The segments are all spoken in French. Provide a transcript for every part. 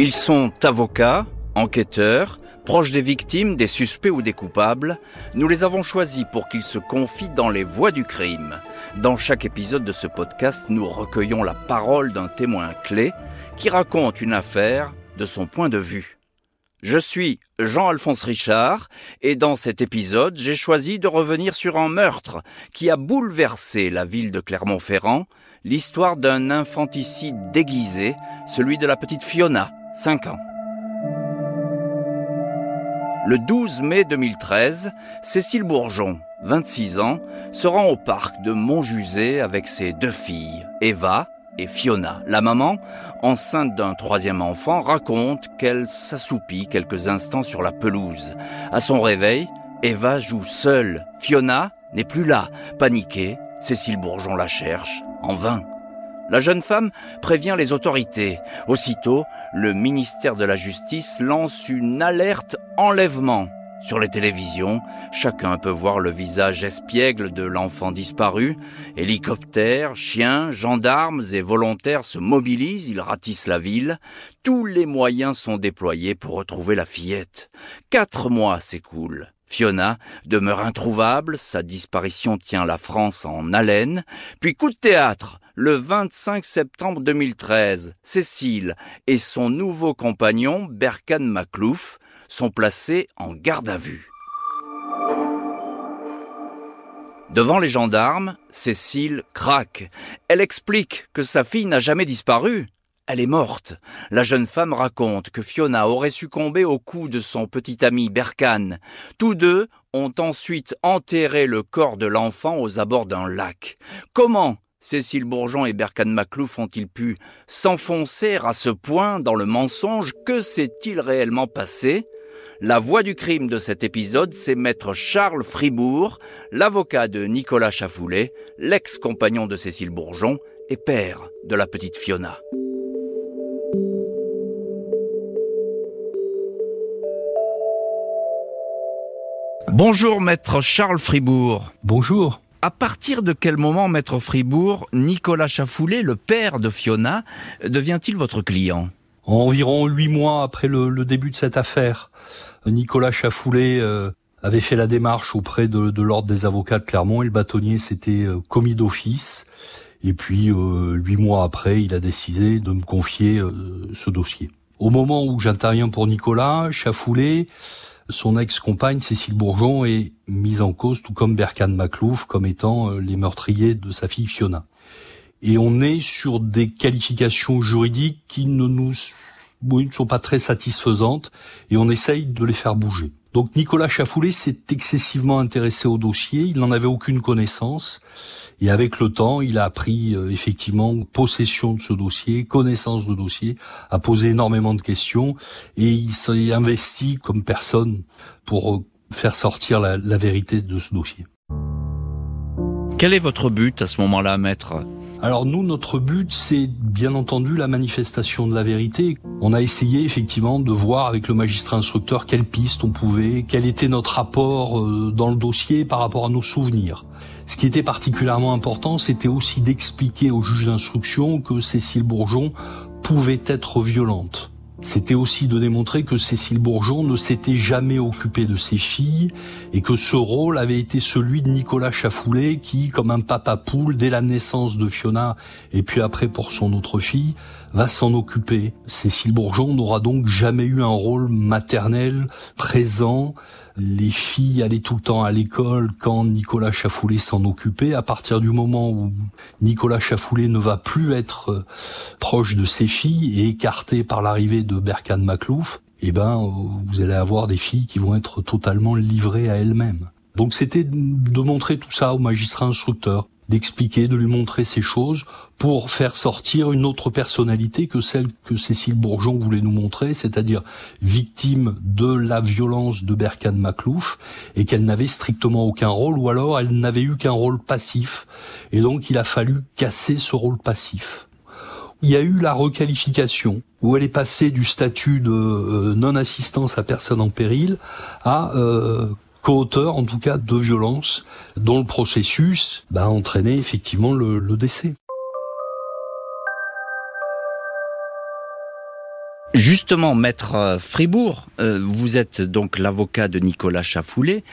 Ils sont avocats, enquêteurs, proches des victimes, des suspects ou des coupables. Nous les avons choisis pour qu'ils se confient dans les voies du crime. Dans chaque épisode de ce podcast, nous recueillons la parole d'un témoin clé qui raconte une affaire de son point de vue. Je suis Jean-Alphonse Richard et dans cet épisode, j'ai choisi de revenir sur un meurtre qui a bouleversé la ville de Clermont-Ferrand, l'histoire d'un infanticide déguisé, celui de la petite Fiona, 5 ans. Le 12 mai 2013, Cécile Bourgeon, 26 ans, se rend au parc de Montjusé avec ses deux filles, Eva, et Fiona, la maman, enceinte d'un troisième enfant, raconte qu'elle s'assoupit quelques instants sur la pelouse. À son réveil, Eva joue seule. Fiona n'est plus là. Paniquée, Cécile Bourgeon la cherche, en vain. La jeune femme prévient les autorités. Aussitôt, le ministère de la Justice lance une alerte enlèvement. Sur les télévisions, chacun peut voir le visage espiègle de l'enfant disparu. Hélicoptères, chiens, gendarmes et volontaires se mobilisent, ils ratissent la ville. Tous les moyens sont déployés pour retrouver la fillette. Quatre mois s'écoulent. Fiona demeure introuvable, sa disparition tient la France en haleine. Puis coup de théâtre, le 25 septembre 2013, Cécile et son nouveau compagnon, Berkan Maclouf, sont placés en garde à vue. Devant les gendarmes, Cécile craque. Elle explique que sa fille n'a jamais disparu. Elle est morte. La jeune femme raconte que Fiona aurait succombé au coup de son petit ami Berkane. Tous deux ont ensuite enterré le corps de l'enfant aux abords d'un lac. Comment Cécile Bourgeon et Berkane Maclouf ont-ils pu s'enfoncer à ce point dans le mensonge? Que s'est-il réellement passé? La voix du crime de cet épisode, c'est maître Charles Fribourg, l'avocat de Nicolas Chafoulet, l'ex-compagnon de Cécile Bourgeon et père de la petite Fiona. Bonjour maître Charles Fribourg. Bonjour. À partir de quel moment, maître Fribourg, Nicolas Chafoulet, le père de Fiona, devient-il votre client? Environ huit mois après le, début de cette affaire, Nicolas Chafoulet euh, avait fait la démarche auprès de, l'ordre des avocats de Clermont et le bâtonnier s'était euh, commis d'office. Et puis euh, huit mois après, il a décidé de me confier ce dossier. Au moment où j'interviens pour Nicolas, Chafoulet, son ex-compagne Cécile Bourgeon est mise en cause, tout comme Berkane Maclouf, comme étant les meurtriers de sa fille Fiona et on est sur des qualifications juridiques qui ne nous sont pas très satisfaisantes et on essaye de les faire bouger. Donc Nicolas Chafoulet s'est excessivement intéressé au dossier, il n'en avait aucune connaissance et avec le temps, il a pris euh, effectivement possession de ce dossier, connaissance de dossier, a posé énormément de questions et il s'est investi comme personne pour euh, faire sortir la, la vérité de ce dossier. Quel est votre but à ce moment-là, maître? Alors nous, notre but, c'est bien entendu la manifestation de la vérité. On a essayé effectivement de voir avec le magistrat instructeur quelles pistes on pouvait, quel était notre rapport euh, dans le dossier par rapport à nos souvenirs. Ce qui était particulièrement important, c'était aussi d'expliquer au juge d'instruction que Cécile Bourgeon pouvait être violente c'était aussi de démontrer que Cécile Bourgeon ne s'était jamais occupée de ses filles et que ce rôle avait été celui de Nicolas Chafoulet qui, comme un papa poule, dès la naissance de Fiona et puis après pour son autre fille, va s'en occuper. Cécile Bourgeon n'aura donc jamais eu un rôle maternel présent. Les filles allaient tout le temps à l'école quand Nicolas Chafoulet s'en occupait. À partir du moment où Nicolas Chafoulet ne va plus être euh, proche de ses filles et écarté par l'arrivée de Berkane Maclouf, eh ben, vous allez avoir des filles qui vont être totalement livrées à elles-mêmes. Donc c'était de montrer tout ça au magistrat instructeur d'expliquer, de lui montrer ces choses pour faire sortir une autre personnalité que celle que Cécile Bourgeon voulait nous montrer, c'est-à-dire victime de la violence de Berkane Maclouf et qu'elle n'avait strictement aucun rôle ou alors elle n'avait eu qu'un rôle passif et donc il a fallu casser ce rôle passif. Il y a eu la requalification où elle est passée du statut de euh, non-assistance à personne en péril à euh, co-auteur en tout cas de violence dont le processus bah, a entraîné effectivement le, décès. Justement, maître Fribourg, vous êtes donc l'avocat de Nicolas Chafoulet.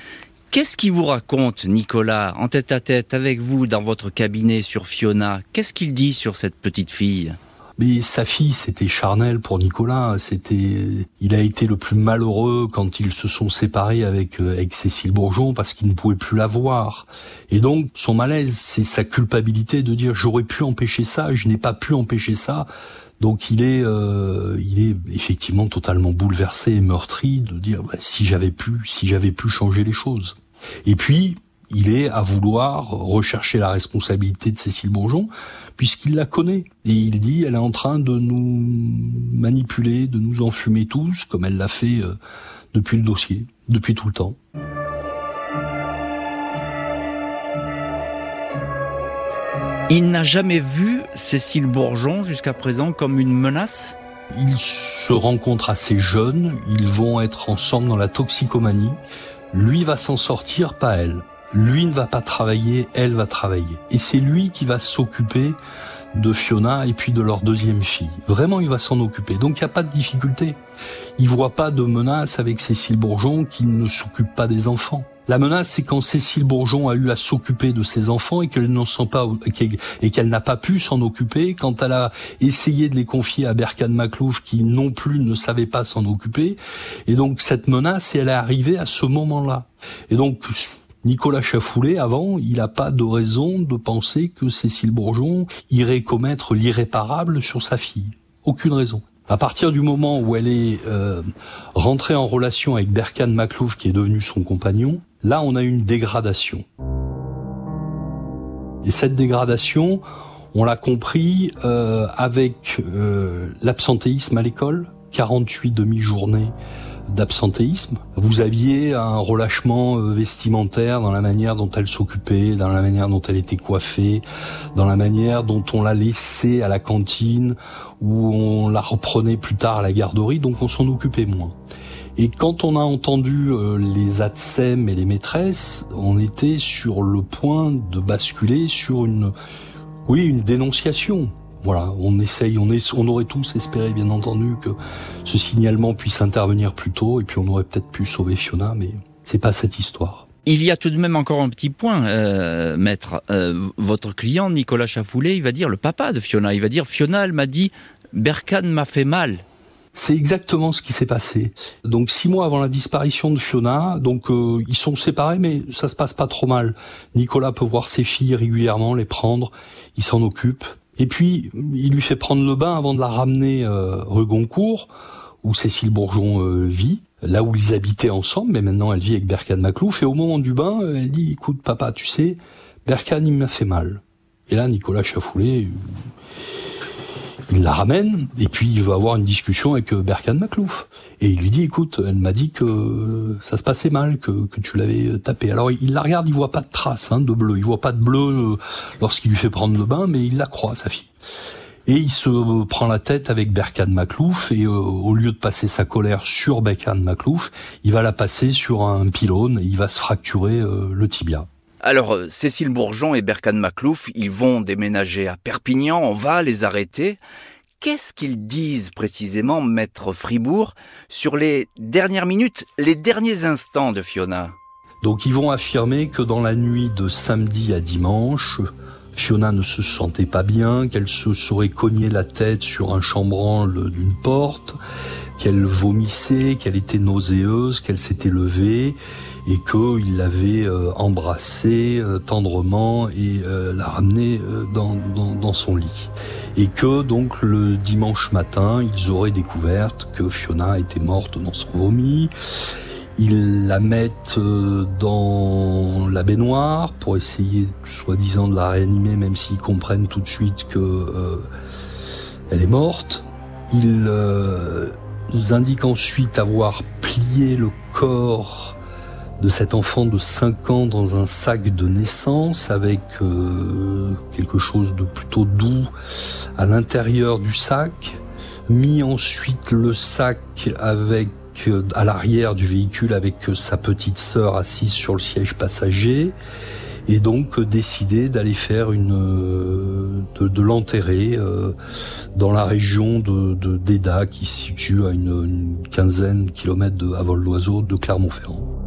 Qu'est-ce qu'il vous raconte, Nicolas, en tête à tête avec vous dans votre cabinet sur Fiona? Qu'est-ce qu'il dit sur cette petite fille? Mais sa fille, c'était charnel pour Nicolas. C'était, il a été le plus malheureux quand ils se sont séparés avec, euh, avec Cécile Bourgeon parce qu'il ne pouvait plus la voir. Et donc, son malaise, c'est sa culpabilité de dire j'aurais pu empêcher ça, je n'ai pas pu empêcher ça. Donc il est, euh, il est effectivement totalement bouleversé et meurtri de dire bah, si j'avais pu, si j'avais pu changer les choses. Et puis il est à vouloir rechercher la responsabilité de Cécile Bourgeon, puisqu'il la connaît. Et il dit, elle est en train de nous manipuler, de nous enfumer tous, comme elle l'a fait euh, depuis le dossier, depuis tout le temps. Il n'a jamais vu Cécile Bourgeon jusqu'à présent comme une menace? Ils se rencontrent assez jeunes, ils vont être ensemble dans la toxicomanie. Lui va s'en sortir, pas elle. Lui ne va pas travailler, elle va travailler. Et c'est lui qui va s'occuper de Fiona et puis de leur deuxième fille. Vraiment, il va s'en occuper. Donc, il n'y a pas de difficulté. Il voit pas de menace avec Cécile Bourgeon qui ne s'occupe pas des enfants. La menace, c'est quand Cécile Bourgeon a eu à s'occuper de ses enfants et qu'elle n'en sent pas et qu'elle n'a pas pu s'en occuper. Quand elle a essayé de les confier à Berkan Maclouf, qui non plus ne savait pas s'en occuper. Et donc cette menace, elle est arrivée à ce moment-là. Et donc Nicolas Chafoulet, avant, il n'a pas de raison de penser que Cécile Bourgeon irait commettre l'irréparable sur sa fille. Aucune raison. À partir du moment où elle est euh, rentrée en relation avec Berkan Maclouf, qui est devenu son compagnon, là on a une dégradation. Et cette dégradation, on l'a compris euh, avec euh, l'absentéisme à l'école, 48 demi-journées d'absentéisme. Vous aviez un relâchement euh, vestimentaire dans la manière dont elle s'occupait, dans la manière dont elle était coiffée, dans la manière dont on la laissait à la cantine ou on la reprenait plus tard à la garderie, donc on s'en occupait moins. Et quand on a entendu euh, les ATSEM et les maîtresses, on était sur le point de basculer sur une, oui, une dénonciation voilà, on essaye, on, est, on aurait tous espéré bien entendu que ce signalement puisse intervenir plus tôt et puis on aurait peut-être pu sauver Fiona, mais c'est pas cette histoire. Il y a tout de même encore un petit point, euh, maître. Euh, votre client, Nicolas Chafoulet, il va dire, le papa de Fiona, il va dire, Fiona, elle m'a dit, Berkan m'a fait mal. C'est exactement ce qui s'est passé. Donc six mois avant la disparition de Fiona, donc euh, ils sont séparés, mais ça se passe pas trop mal. Nicolas peut voir ses filles régulièrement, les prendre, il s'en occupe. Et puis, il lui fait prendre le bain avant de la ramener euh, rue Goncourt, où Cécile Bourgeon euh, vit, là où ils habitaient ensemble, mais maintenant elle vit avec Berkane Maclouf. Et au moment du bain, elle dit, écoute papa, tu sais, Berkane, il m'a fait mal. Et là, Nicolas Chafoulet, il la ramène et puis il va avoir une discussion avec euh, Berkan Maclouf et il lui dit écoute elle m'a dit que ça se passait mal que, tu l'avais euh, tapé. Alors il la regarde il voit pas de traces hein, de bleu. Il voit pas de bleu euh, lorsqu'il lui fait prendre le bain mais il la croit sa fille. Et il se prend la tête avec Berkan Maclouf et au lieu de passer sa colère sur Berkan Maclouf, il va la passer sur un pylône et il va se fracturer le tibia. Alors, euh, Cécile Bourgeon et Berkan Maclouf, ils vont déménager à Perpignan, on va les arrêter. Qu'est-ce qu'ils disent précisément, maître Fribourg, sur les dernières minutes, les derniers instants de Fiona? Donc ils vont affirmer que dans la nuit de samedi à dimanche, Fiona ne se sentait pas bien, qu'elle se serait cogné la tête sur un chambranle d'une porte, qu'elle vomissait, qu'elle était nauséeuse, qu'elle s'était levée et qu'il l'avait euh, embrassée euh, tendrement et euh, la ramenée dans, dans, dans, son lit. Et que donc le dimanche matin, ils auraient découvert que Fiona était morte dans son vomi. Ils la mettent dans la baignoire pour essayer, soi-disant, de la réanimer, même s'ils comprennent tout de suite que elle est morte. Ils indiquent ensuite avoir plié le corps de cet enfant de 5 ans dans un sac de naissance avec euh, quelque chose de plutôt doux à l'intérieur du sac, mis ensuite le sac avec euh, à l'arrière du véhicule avec sa petite sœur assise sur le siège passager et donc décidé d'aller faire une de, de l'enterrer dans la région de, de d'Eda, qui se situe à une, quinzaine de kilomètres de, à vol d'oiseau de Clermont-Ferrand.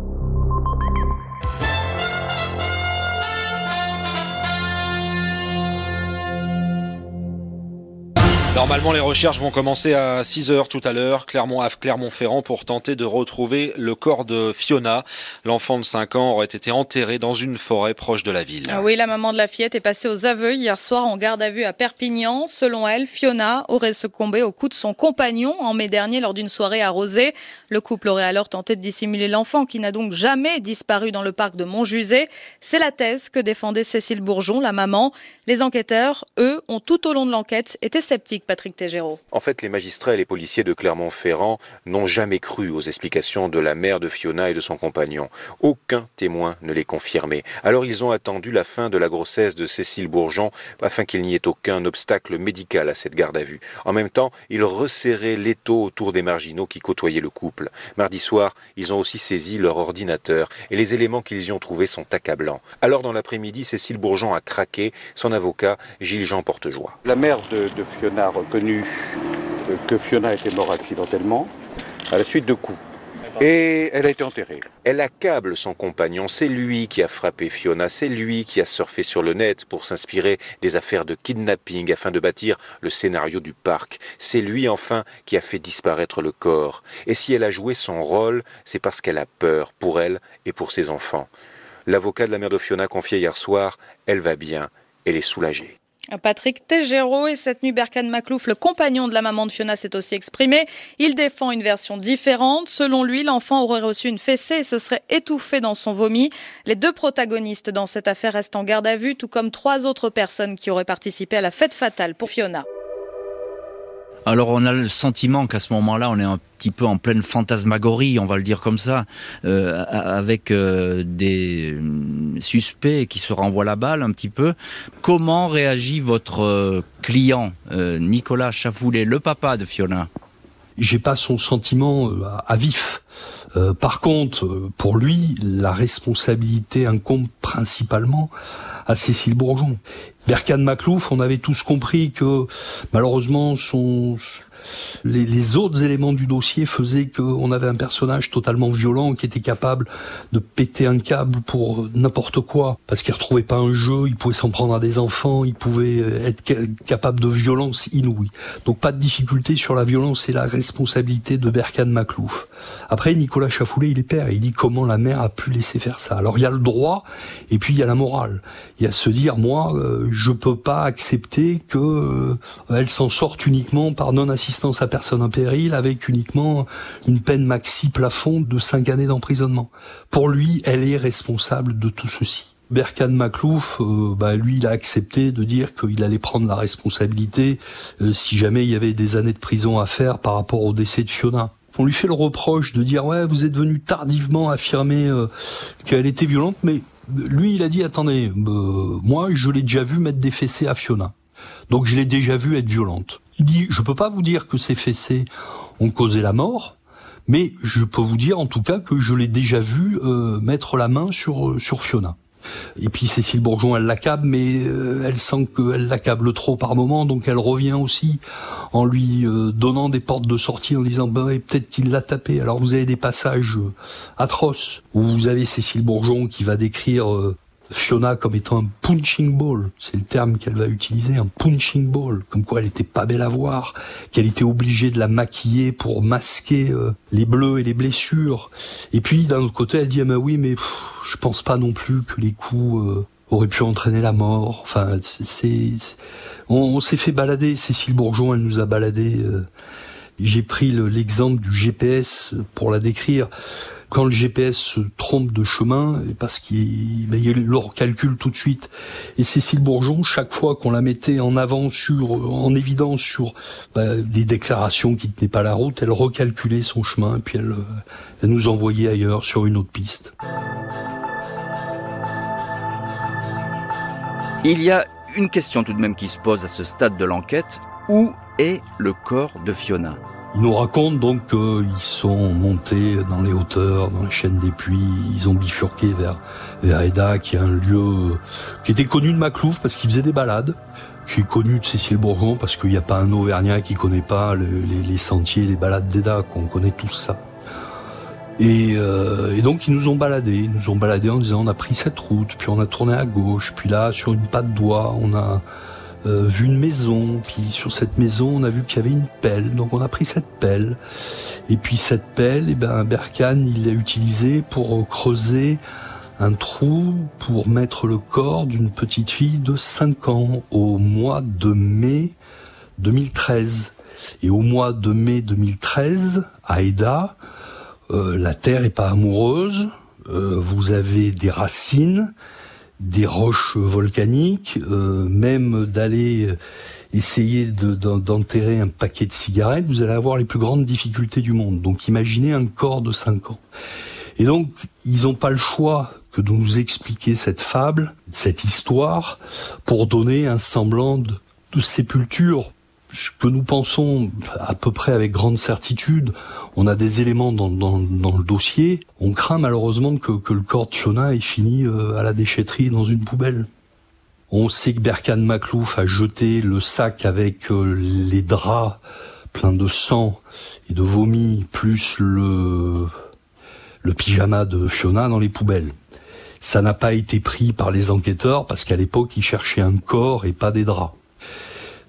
Normalement, les recherches vont commencer à 6 heures tout à l'heure, Clermont-Ferrand, pour tenter de retrouver le corps de Fiona. L'enfant de 5 ans aurait été enterré dans une forêt proche de la ville. Ah oui, la maman de la fillette est passée aux aveux hier soir en garde à vue à Perpignan. Selon elle, Fiona aurait succombé au coup de son compagnon en mai dernier lors d'une soirée arrosée. Le couple aurait alors tenté de dissimuler l'enfant qui n'a donc jamais disparu dans le parc de Montjusé. C'est la thèse que défendait Cécile Bourgeon, la maman. Les enquêteurs, eux, ont tout au long de l'enquête été sceptiques Patrick Tégéraud. En fait, les magistrats et les policiers de Clermont-Ferrand n'ont jamais cru aux explications de la mère de Fiona et de son compagnon. Aucun témoin ne les confirmait. Alors ils ont attendu la fin de la grossesse de Cécile Bourgeon afin qu'il n'y ait aucun obstacle médical à cette garde à vue. En même temps, ils resserraient l'étau autour des marginaux qui côtoyaient le couple. Mardi soir, ils ont aussi saisi leur ordinateur et les éléments qu'ils y ont trouvés sont accablants. Alors dans l'après-midi, Cécile Bourgeon a craqué. Son avocat, Gilles-Jean Portejoie. La mère de, de Fiona reconnu que Fiona était morte accidentellement à la suite de coups. Et elle a été enterrée. Elle accable son compagnon. C'est lui qui a frappé Fiona. C'est lui qui a surfé sur le net pour s'inspirer des affaires de kidnapping afin de bâtir le scénario du parc. C'est lui enfin qui a fait disparaître le corps. Et si elle a joué son rôle, c'est parce qu'elle a peur pour elle et pour ses enfants. L'avocat de la mère de Fiona confiait hier soir, elle va bien, elle est soulagée. Patrick Tegero et cette nuit Berkan Maclouf, le compagnon de la maman de Fiona, s'est aussi exprimé. Il défend une version différente. Selon lui, l'enfant aurait reçu une fessée et se serait étouffé dans son vomi. Les deux protagonistes dans cette affaire restent en garde à vue, tout comme trois autres personnes qui auraient participé à la fête fatale pour Fiona. Alors on a le sentiment qu'à ce moment-là, on est un petit peu en pleine fantasmagorie, on va le dire comme ça, euh, avec euh, des euh, suspects qui se renvoient la balle un petit peu. Comment réagit votre client, Nicolas Chafoulet, le papa de Fiona? J'ai pas son sentiment à vif. par contre, pour lui, la responsabilité incombe principalement à Cécile Bourgeon. Berkan Maclouf, on avait tous compris que malheureusement son les, autres éléments du dossier faisaient qu'on avait un personnage totalement violent qui était capable de péter un câble pour n'importe quoi, parce qu'il retrouvait pas un jeu, il pouvait s'en prendre à des enfants, il pouvait être capable de violence inouïe. Donc pas de difficulté sur la violence et la responsabilité de Berkan Maclouf. Après, Nicolas Chafoulet, il est père, il dit comment la mère a pu laisser faire ça. Alors il y a le droit, et puis il y a la morale. Il y a se dire, moi, euh, je peux pas accepter que euh, s'en sorte uniquement par non-assistance à personne en péril avec uniquement une peine maxi plafond de 5 années d'emprisonnement. Pour lui, elle est responsable de tout ceci. Berkan Maklouf, euh, bah, lui, il a accepté de dire qu'il allait prendre la responsabilité euh, si jamais il y avait des années de prison à faire par rapport au décès de Fiona. On lui fait le reproche de dire ouais, vous êtes venu tardivement affirmer euh, qu'elle était violente, mais lui, il a dit attendez, moi, je l'ai déjà vu mettre des fessées à Fiona, donc je l'ai déjà vu être violente. Il dit, je peux pas vous dire que ces fessées ont causé la mort, mais je peux vous dire en tout cas que je l'ai déjà vu euh, mettre la main sur euh, sur Fiona. Et puis Cécile Bourgeon, elle l'accable, mais euh, elle sent qu'elle l'accable trop par moment, donc elle revient aussi en lui donnant des portes de sortie, en disant bah, peut-être qu'il l'a tapé. Alors vous avez des passages atroces où vous avez Cécile Bourgeon qui va décrire Fiona comme étant un punching ball, c'est le terme qu'elle va utiliser, un punching ball, comme quoi elle était pas belle à voir, qu'elle était obligée de la maquiller pour masquer euh, les bleus et les blessures. Et puis d'un autre côté, elle dit ah ben oui, mais je pense pas non plus que les coups euh, auraient pu entraîner la mort. Enfin, c'est, on, s'est fait balader. Cécile Bourgeon, elle nous a baladé. Euh, j'ai pris l'exemple du GPS pour la décrire quand le GPS se trompe de chemin, parce qu'il ben, le recalcule tout de suite. Et Cécile Bourgeon, chaque fois qu'on la mettait en avant sur, en évidence sur ben, des déclarations qui ne tenaient pas la route, elle recalculait son chemin puis elle nous envoyait ailleurs sur une autre piste. Il y a une question tout de même qui se pose à ce stade de l'enquête. Où est le corps de Fiona? Ils nous racontent donc qu'ils sont montés dans les hauteurs, dans la chaîne des puits, ils ont bifurqué vers, vers Eda, qui est un lieu qui était connu de Maclouf parce qu'il faisait des balades, qui est connu de Cécile Bourgeon parce qu'il n'y a pas un Auvergnat qui connaît pas les, sentiers, les balades d'Eda, qu'on connaît tous ça. Et, euh, et, donc ils nous ont baladés, ils nous ont baladés en disant on a pris cette route, puis on a tourné à gauche, puis là sur une patte doigt on a euh, vu une maison, puis sur cette maison on a vu qu'il y avait une pelle, donc on a pris cette pelle. Et puis cette pelle, et eh ben Berkane il l'a utilisée pour creuser un trou pour mettre le corps d'une petite fille de 5 ans au mois de mai 2013. Et au mois de mai 2013, à Eda, euh, la terre est pas amoureuse, euh, vous avez des racines, des roches volcaniques, euh, même d'aller essayer d'enterrer un paquet de cigarettes, vous allez avoir les plus grandes difficultés du monde. Donc imaginez un corps de 5 ans. Et donc, ils n'ont pas le choix que de nous expliquer cette fable, cette histoire, pour donner un semblant de, sépulture. Ce que nous pensons à peu près avec grande certitude, on a des éléments dans, le dossier, on craint malheureusement que, le corps de Fiona ait fini euh, à la déchetterie dans une poubelle. On sait que Berkan Maklouf a jeté le sac avec euh, les draps pleins de sang et de vomi, plus le, le pyjama de Fiona dans les poubelles. Ça n'a pas été pris par les enquêteurs parce qu'à l'époque, ils cherchaient un corps et pas des draps.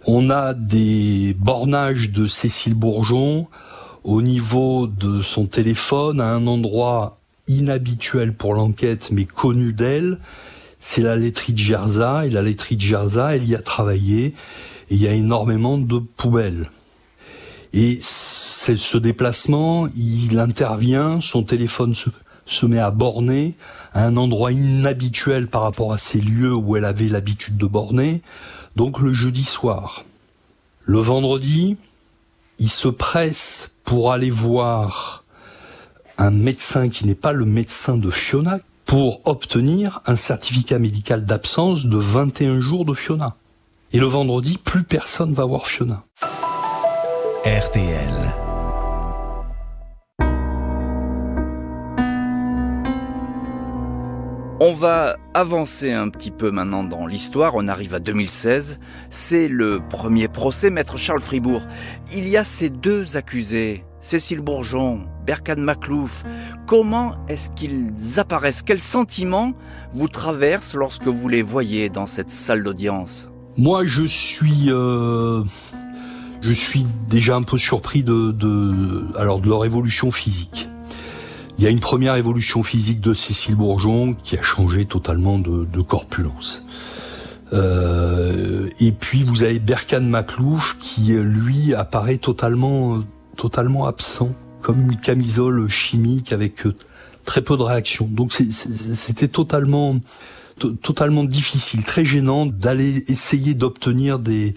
On a des bornages de Cécile Bourgeon au niveau de son téléphone à un endroit inhabituel pour l'enquête mais connu d'elle. C'est la laiterie de Gerza et la laiterie de Gerza, elle y a travaillé et il y a énormément de poubelles. Et ce déplacement, il intervient, son téléphone se, se met à borner à un endroit inhabituel par rapport à ces lieux où elle avait l'habitude de borner, donc le jeudi soir. Le vendredi, il se presse pour aller voir un médecin qui n'est pas le médecin de Fiona pour obtenir un certificat médical d'absence de 21 jours de Fiona. Et le vendredi, plus personne va voir Fiona. RTL On va avancer un petit peu maintenant dans l'histoire. On arrive à 2016. C'est le premier procès, maître Charles Fribourg. Il y a ces deux accusés, Cécile Bourgeon, Berkan Maclouf. Comment est-ce qu'ils apparaissent? Quels sentiments vous traversent lorsque vous les voyez dans cette salle d'audience? Moi, je suis. Euh, déjà un peu surpris de leur évolution physique. Il y a une première évolution physique de Cécile Bourgeon qui a changé totalement de, corpulence. Euh, et puis vous avez Berkan Maclouf qui lui apparaît totalement totalement absent, comme une camisole chimique avec très peu de réaction. Donc c'était totalement totalement difficile, très gênant d'aller essayer d'obtenir des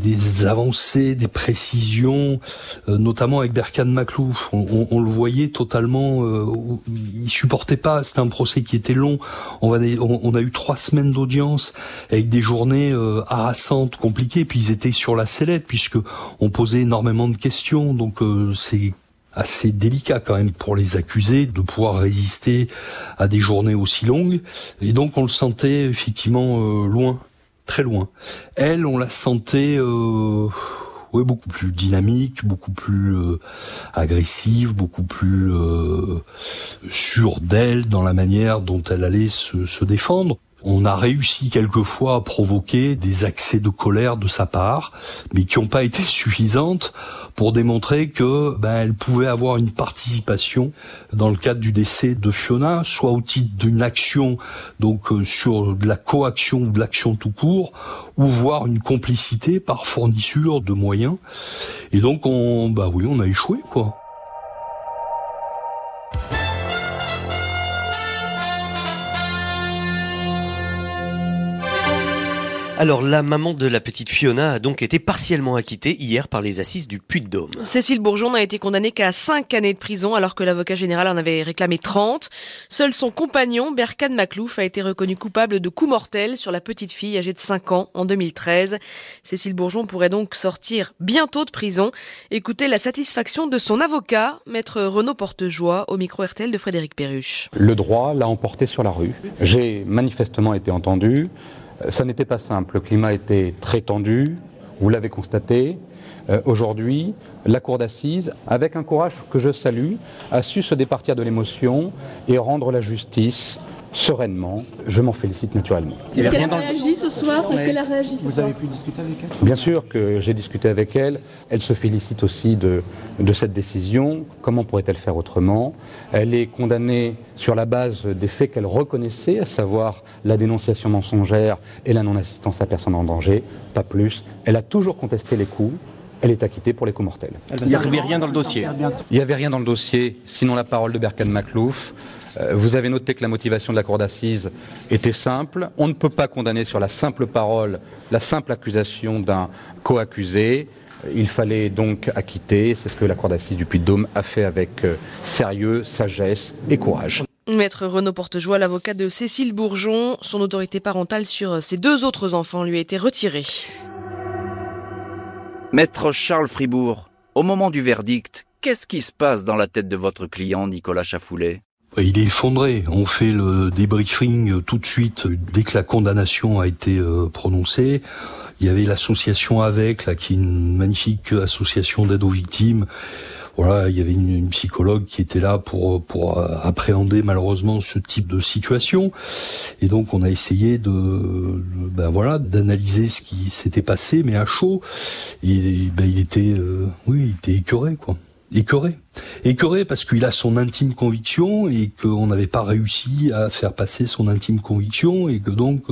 des avancées, des précisions, euh, notamment avec Berkan Maklouf. On, le voyait totalement, euh, il supportait pas. C'était un procès qui était long. On, on, a eu trois semaines d'audience avec des journées euh, harassantes, compliquées. Puis ils étaient sur la sellette puisque on posait énormément de questions. Donc euh, c'est assez délicat quand même pour les accusés de pouvoir résister à des journées aussi longues. Et donc on le sentait effectivement loin très loin. Elle, on la sentait euh, beaucoup plus dynamique, beaucoup plus euh, agressive, beaucoup plus euh, sûre d'elle dans la manière dont elle allait se défendre. On a réussi quelquefois à provoquer des accès de colère de sa part, mais qui n'ont pas été suffisantes pour démontrer que ben, elle pouvait avoir une participation dans le cadre du décès de Fiona, soit au titre d'une action, donc euh, sur de la coaction ou de l'action tout court, ou voire une complicité par fourniture de moyens. Et donc on, bah oui, on a échoué quoi. Alors, la maman de la petite Fiona a donc été partiellement acquittée hier par les assises du Puy-de-Dôme. Cécile Bourgeon n'a été condamnée qu'à 5 années de prison alors que l'avocat général en avait réclamé 30. Seul son compagnon, Berkan Maclouf, a été reconnu coupable de coups mortels sur la petite fille âgée de 5 ans en 2013. Cécile Bourgeon pourrait donc sortir bientôt de prison. Écoutez la satisfaction de son avocat, maître Renaud Portejoie, au micro RTL de Frédéric Perruche. Le droit l'a emporté sur la rue. J'ai manifestement été entendu. Ça n'était pas simple. Le climat était très tendu, vous l'avez constaté. Euh, aujourd'hui, la Cour d'assises, avec un courage que je salue, a su se départir de l'émotion et rendre la justice sereinement. Je m'en félicite naturellement. Est-ce qu'elle a réagi ce soir Est-ce qu'elle a réagi ce Vous soir avez pu discuter avec elle Bien sûr que j'ai discuté avec elle. Elle se félicite aussi de, de cette décision. Comment pourrait-elle faire autrement? Elle est condamnée sur la base des faits qu'elle reconnaissait, à savoir la dénonciation mensongère et la non-assistance à personne en danger, pas plus. Elle a toujours contesté les coups. Elle est acquittée pour les coups mortels. Il n'y avait rien dans le dossier. Il n'y avait rien dans le dossier, sinon la parole de Berkan Maclouf. Euh, Vous avez noté que la motivation de la cour d'assises était simple. On ne peut pas condamner sur la simple parole, la simple accusation d'un co-accusé. Il fallait donc acquitter. C'est ce que la cour d'assises du Puy-de-Dôme a fait avec euh, sérieux, sagesse et courage. Maître Renaud Portejoie, l'avocat de Cécile Bourgeon, son autorité parentale sur ses deux autres enfants lui a été retirée. Maître Charles Fribourg, au moment du verdict, qu'est-ce qui se passe dans la tête de votre client Nicolas Chafoulet? Il est effondré. On fait le débriefing tout de suite dès que la condamnation a été euh, prononcée. Il y avait l'association avec, là, qui est une magnifique association d'aide aux victimes. Voilà, il y avait une, psychologue qui était là pour pour appréhender malheureusement ce type de situation. Et donc on a essayé de ben voilà d'analyser ce qui s'était passé, mais à chaud. Et ben il était euh, oui, il était écœuré quoi écœuré. Écœuré parce qu'il a son intime conviction et qu'on n'avait pas réussi à faire passer son intime conviction et que donc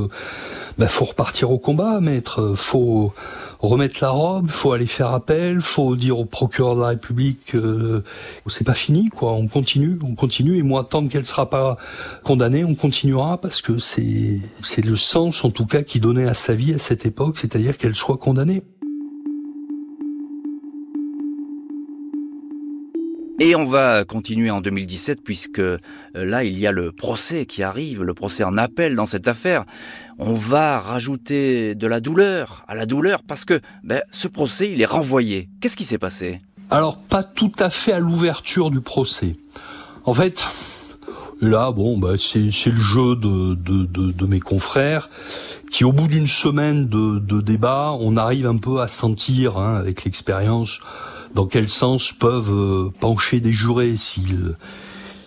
bah, faut repartir au combat, maître. Faut remettre la robe, faut aller faire appel, faut dire au procureur de la République euh, c'est pas fini quoi, on continue, on continue et moi tant qu'elle sera pas condamnée, on continuera parce que c'est c'est le sens en tout cas qui donnait à sa vie à cette époque, c'est-à-dire qu'elle soit condamnée. Et on va continuer en 2017 puisque euh, là, il y a le procès qui arrive, le procès en appel dans cette affaire. On va rajouter de la douleur à la douleur parce que ben, ce procès, il est renvoyé. Qu'est-ce qui s'est passé? Alors, pas tout à fait à l'ouverture du procès. En fait, là, bon, ben, c'est le jeu de, de, de, de, mes confrères qui, au bout d'une semaine de, débat, on arrive un peu à sentir, hein, avec l'expérience, dans quel sens peuvent euh, pencher des jurés s'ils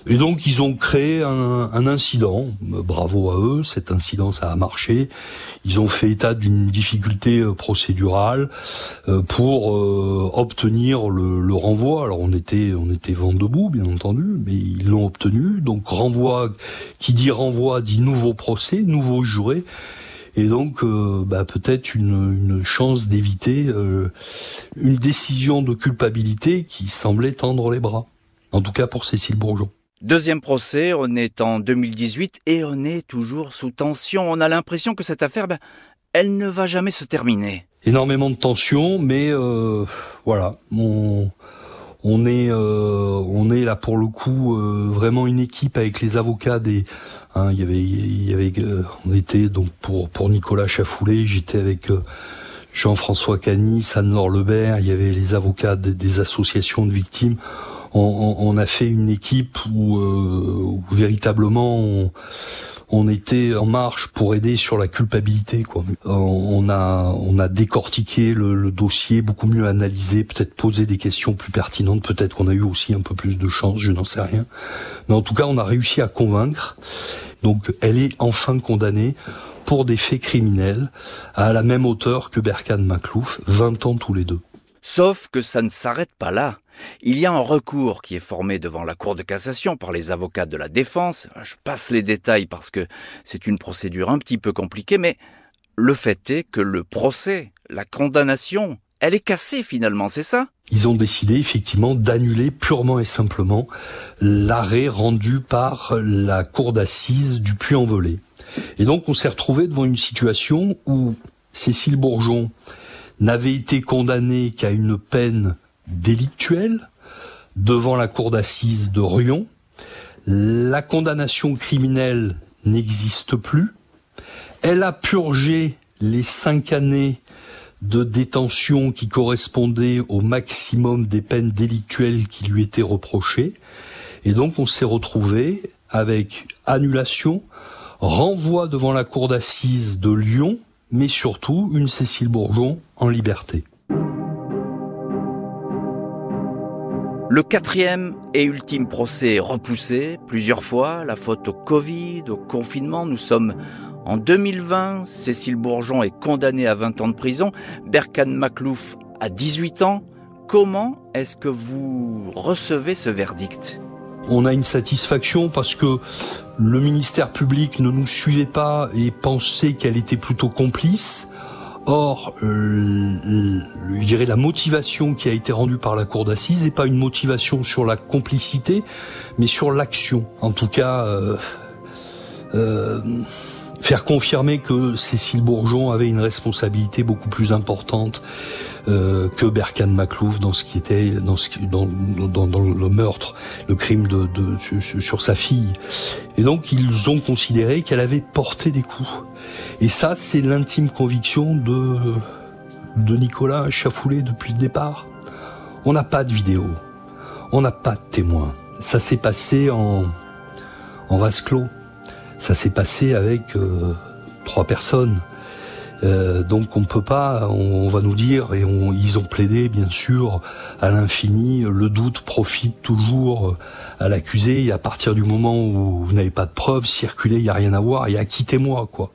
et donc ils ont créé un, incident. Bravo à eux, cet incident ça a marché. Ils ont fait état d'une difficulté euh, procédurale euh, pour obtenir le, le, renvoi. Alors on était on était vent debout bien entendu, mais ils l'ont obtenu. Donc renvoi, qui dit renvoi dit nouveau procès, nouveau juré et donc euh, bah, peut-être une, une, chance d'éviter euh, une décision de culpabilité qui semblait tendre les bras. En tout cas pour Cécile Bourgeon. Deuxième procès, on est en 2018 et on est toujours sous tension. On a l'impression que cette affaire, bah, elle ne va jamais se terminer. Énormément de tension, mais euh, voilà, on, on est euh, on est là pour le coup euh, vraiment une équipe avec les avocats des hein, il y avait il y avait euh, on était donc pour pour Nicolas Chafoulet j'étais avec Jean-François Cagny Anne-Laure Lebert il y avait les avocats des, associations de victimes. On, a fait une équipe où, véritablement on était en marche pour aider sur la culpabilité. Quoi. On a, on a décortiqué le, dossier, beaucoup mieux analysé, peut-être posé des questions plus pertinentes, peut-être qu'on a eu aussi un peu plus de chance, je n'en sais rien. Mais en tout cas, on a réussi à convaincre. Donc, elle est enfin condamnée pour des faits criminels à la même hauteur que Berkan Maclouf, 20 ans tous les deux. Sauf que ça ne s'arrête pas là. Il y a un recours qui est formé devant la Cour de cassation par les avocats de la défense. Je passe les détails parce que c'est une procédure un petit peu compliquée, mais le fait est que le procès, la condamnation, elle est cassée finalement, c'est ça? Ils ont décidé effectivement d'annuler purement et simplement l'arrêt rendu par la Cour d'assises du Puy-en-Velay. Et donc on s'est retrouvé devant une situation où Cécile Bourgeon n'avait été condamné qu'à une peine délictuelle devant la cour d'assises de Rion. La condamnation criminelle n'existe plus. Elle a purgé les cinq années de détention qui correspondaient au maximum des peines délictuelles qui lui étaient reprochées. Et donc on s'est retrouvé avec annulation, renvoi devant la cour d'assises de Lyon, mais surtout une Cécile Bourgeon en liberté. Le quatrième et ultime procès est repoussé plusieurs fois, la faute au Covid, au confinement. Nous sommes en 2020, Cécile Bourgeon est condamnée à 20 ans de prison, Berkan Maklouf à 18 ans. Comment est-ce que vous recevez ce verdict? On a une satisfaction parce que le ministère public ne nous suivait pas et pensait qu'elle était plutôt complice. Or, euh, je dirais la motivation qui a été rendue par la cour d'assises n'est pas une motivation sur la complicité, mais sur l'action. En tout cas, euh, euh, faire confirmer que Cécile Bourgeon avait une responsabilité beaucoup plus importante euh, que Berkan Maklouf dans ce qui était dans, ce, dans, dans, dans le meurtre, le crime de, de sur, sa fille. Et donc ils ont considéré qu'elle avait porté des coups. Et ça, c'est l'intime conviction de de Nicolas Chafoulé depuis le départ. On n'a pas de vidéo, on n'a pas de témoins. Ça s'est passé en en vase clos. Ça s'est passé avec euh, trois personnes. Euh, donc on peut pas, on, va nous dire, et on, ils ont plaidé bien sûr à l'infini, le doute profite toujours à l'accusé, et à partir du moment où vous n'avez pas de preuves, circuler, il n'y a rien à voir, et acquittez-moi, quoi.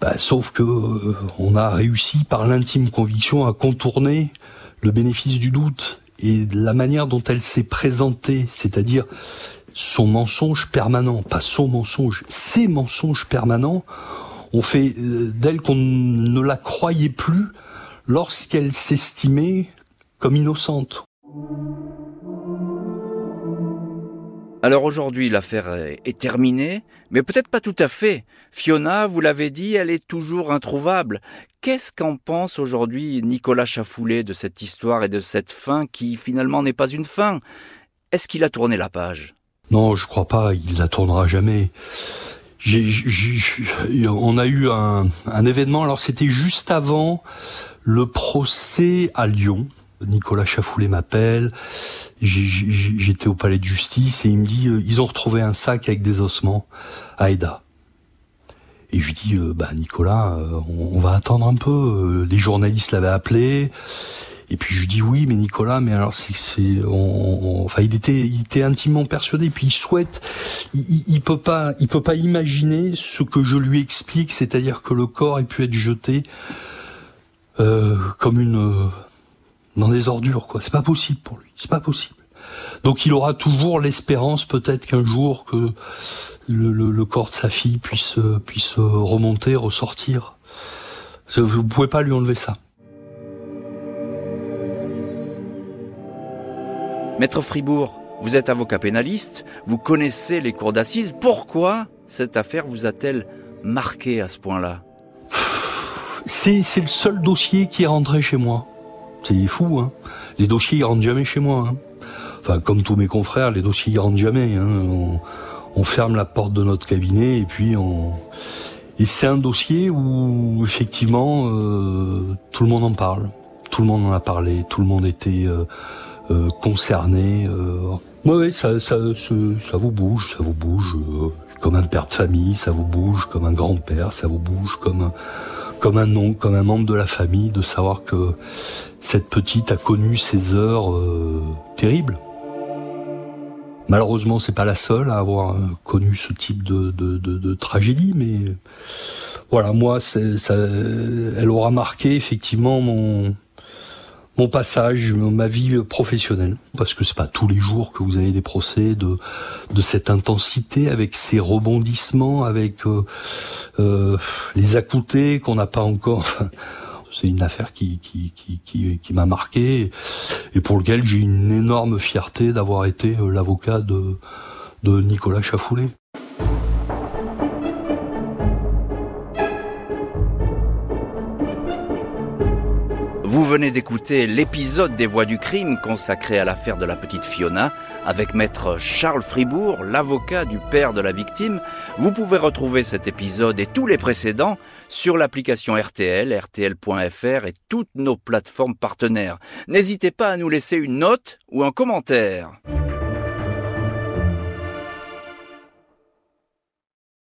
Bah, sauf que euh, on a réussi par l'intime conviction à contourner le bénéfice du doute. Et la manière dont elle s'est présentée, c'est-à-dire son mensonge permanent, pas son mensonge, ses mensonges permanents, on fait euh, d'elle qu'on ne la croyait plus lorsqu'elle s'estimait comme innocente. Alors aujourd'hui, l'affaire est terminée, mais peut-être pas tout à fait. Fiona, vous l'avez dit, elle est toujours introuvable. Qu'est-ce qu'en pense aujourd'hui Nicolas Chafoulet de cette histoire et de cette fin qui finalement n'est pas une fin? Est-ce qu'il a tourné la page? Non, je crois pas, il la tournera jamais on a eu un, un événement, alors c'était juste avant le procès à Lyon. Nicolas Chafoulet m'appelle, j'étais au palais de justice et il me dit euh, ils ont retrouvé un sac avec des ossements à Eda. Et je lui dis euh, bah Nicolas, euh, on, va attendre un peu. Les journalistes l'avaient appelé. Et puis je lui dis oui, mais Nicolas, mais alors c'est, c'est, on, enfin il était, il était intimement persuadé. Puis il souhaite, il, il, peut pas, il peut pas imaginer ce que je lui explique, c'est-à-dire que le corps ait pu être jeté euh, comme une euh, dans des ordures, quoi. C'est pas possible pour lui, c'est pas possible. Donc il aura toujours l'espérance, peut-être qu'un jour que le, le, le, corps de sa fille puisse puisse remonter, ressortir. Vous pouvez pas lui enlever ça. Maître Fribourg, vous êtes avocat pénaliste, vous connaissez les cours d'assises. Pourquoi cette affaire vous a-t-elle marqué à ce point-là? C'est, le seul dossier qui est rentré chez moi. C'est fou, hein. Les dossiers, ils rentrent jamais chez moi. Hein. Enfin, comme tous mes confrères, les dossiers, ils rentrent jamais. Hein. On, ferme la porte de notre cabinet et puis on... Et c'est un dossier où, effectivement, euh, tout le monde en parle. Tout le monde en a parlé, tout le monde était... Euh, euh, concerné. Euh, oui, ça, ça, ça, vous bouge, ça vous bouge euh, comme un père de famille, ça vous bouge comme un grand-père, ça vous bouge comme un, comme un oncle, comme un membre de la famille, de savoir que cette petite a connu ces heures terribles. Malheureusement, c'est pas la seule à avoir connu ce type de, de, de, de tragédie, mais voilà, moi, ça, elle aura marqué effectivement mon, mon passage, ma vie professionnelle, parce que c'est pas tous les jours que vous avez des procès de de cette intensité, avec ces rebondissements, avec euh, euh, les accoutés qu'on n'a pas encore. c'est une affaire qui qui qui qui, qui m'a marqué et pour lequel j'ai une énorme fierté d'avoir été euh, l'avocat de de Nicolas Chafoulet. Vous venez d'écouter l'épisode des Voix du crime consacré à l'affaire de la petite Fiona avec maître Charles Fribourg, l'avocat du père de la victime. Vous pouvez retrouver cet épisode et tous les précédents sur l'application RTL, rtl.fr et toutes nos plateformes partenaires. N'hésitez pas à nous laisser une note ou un commentaire.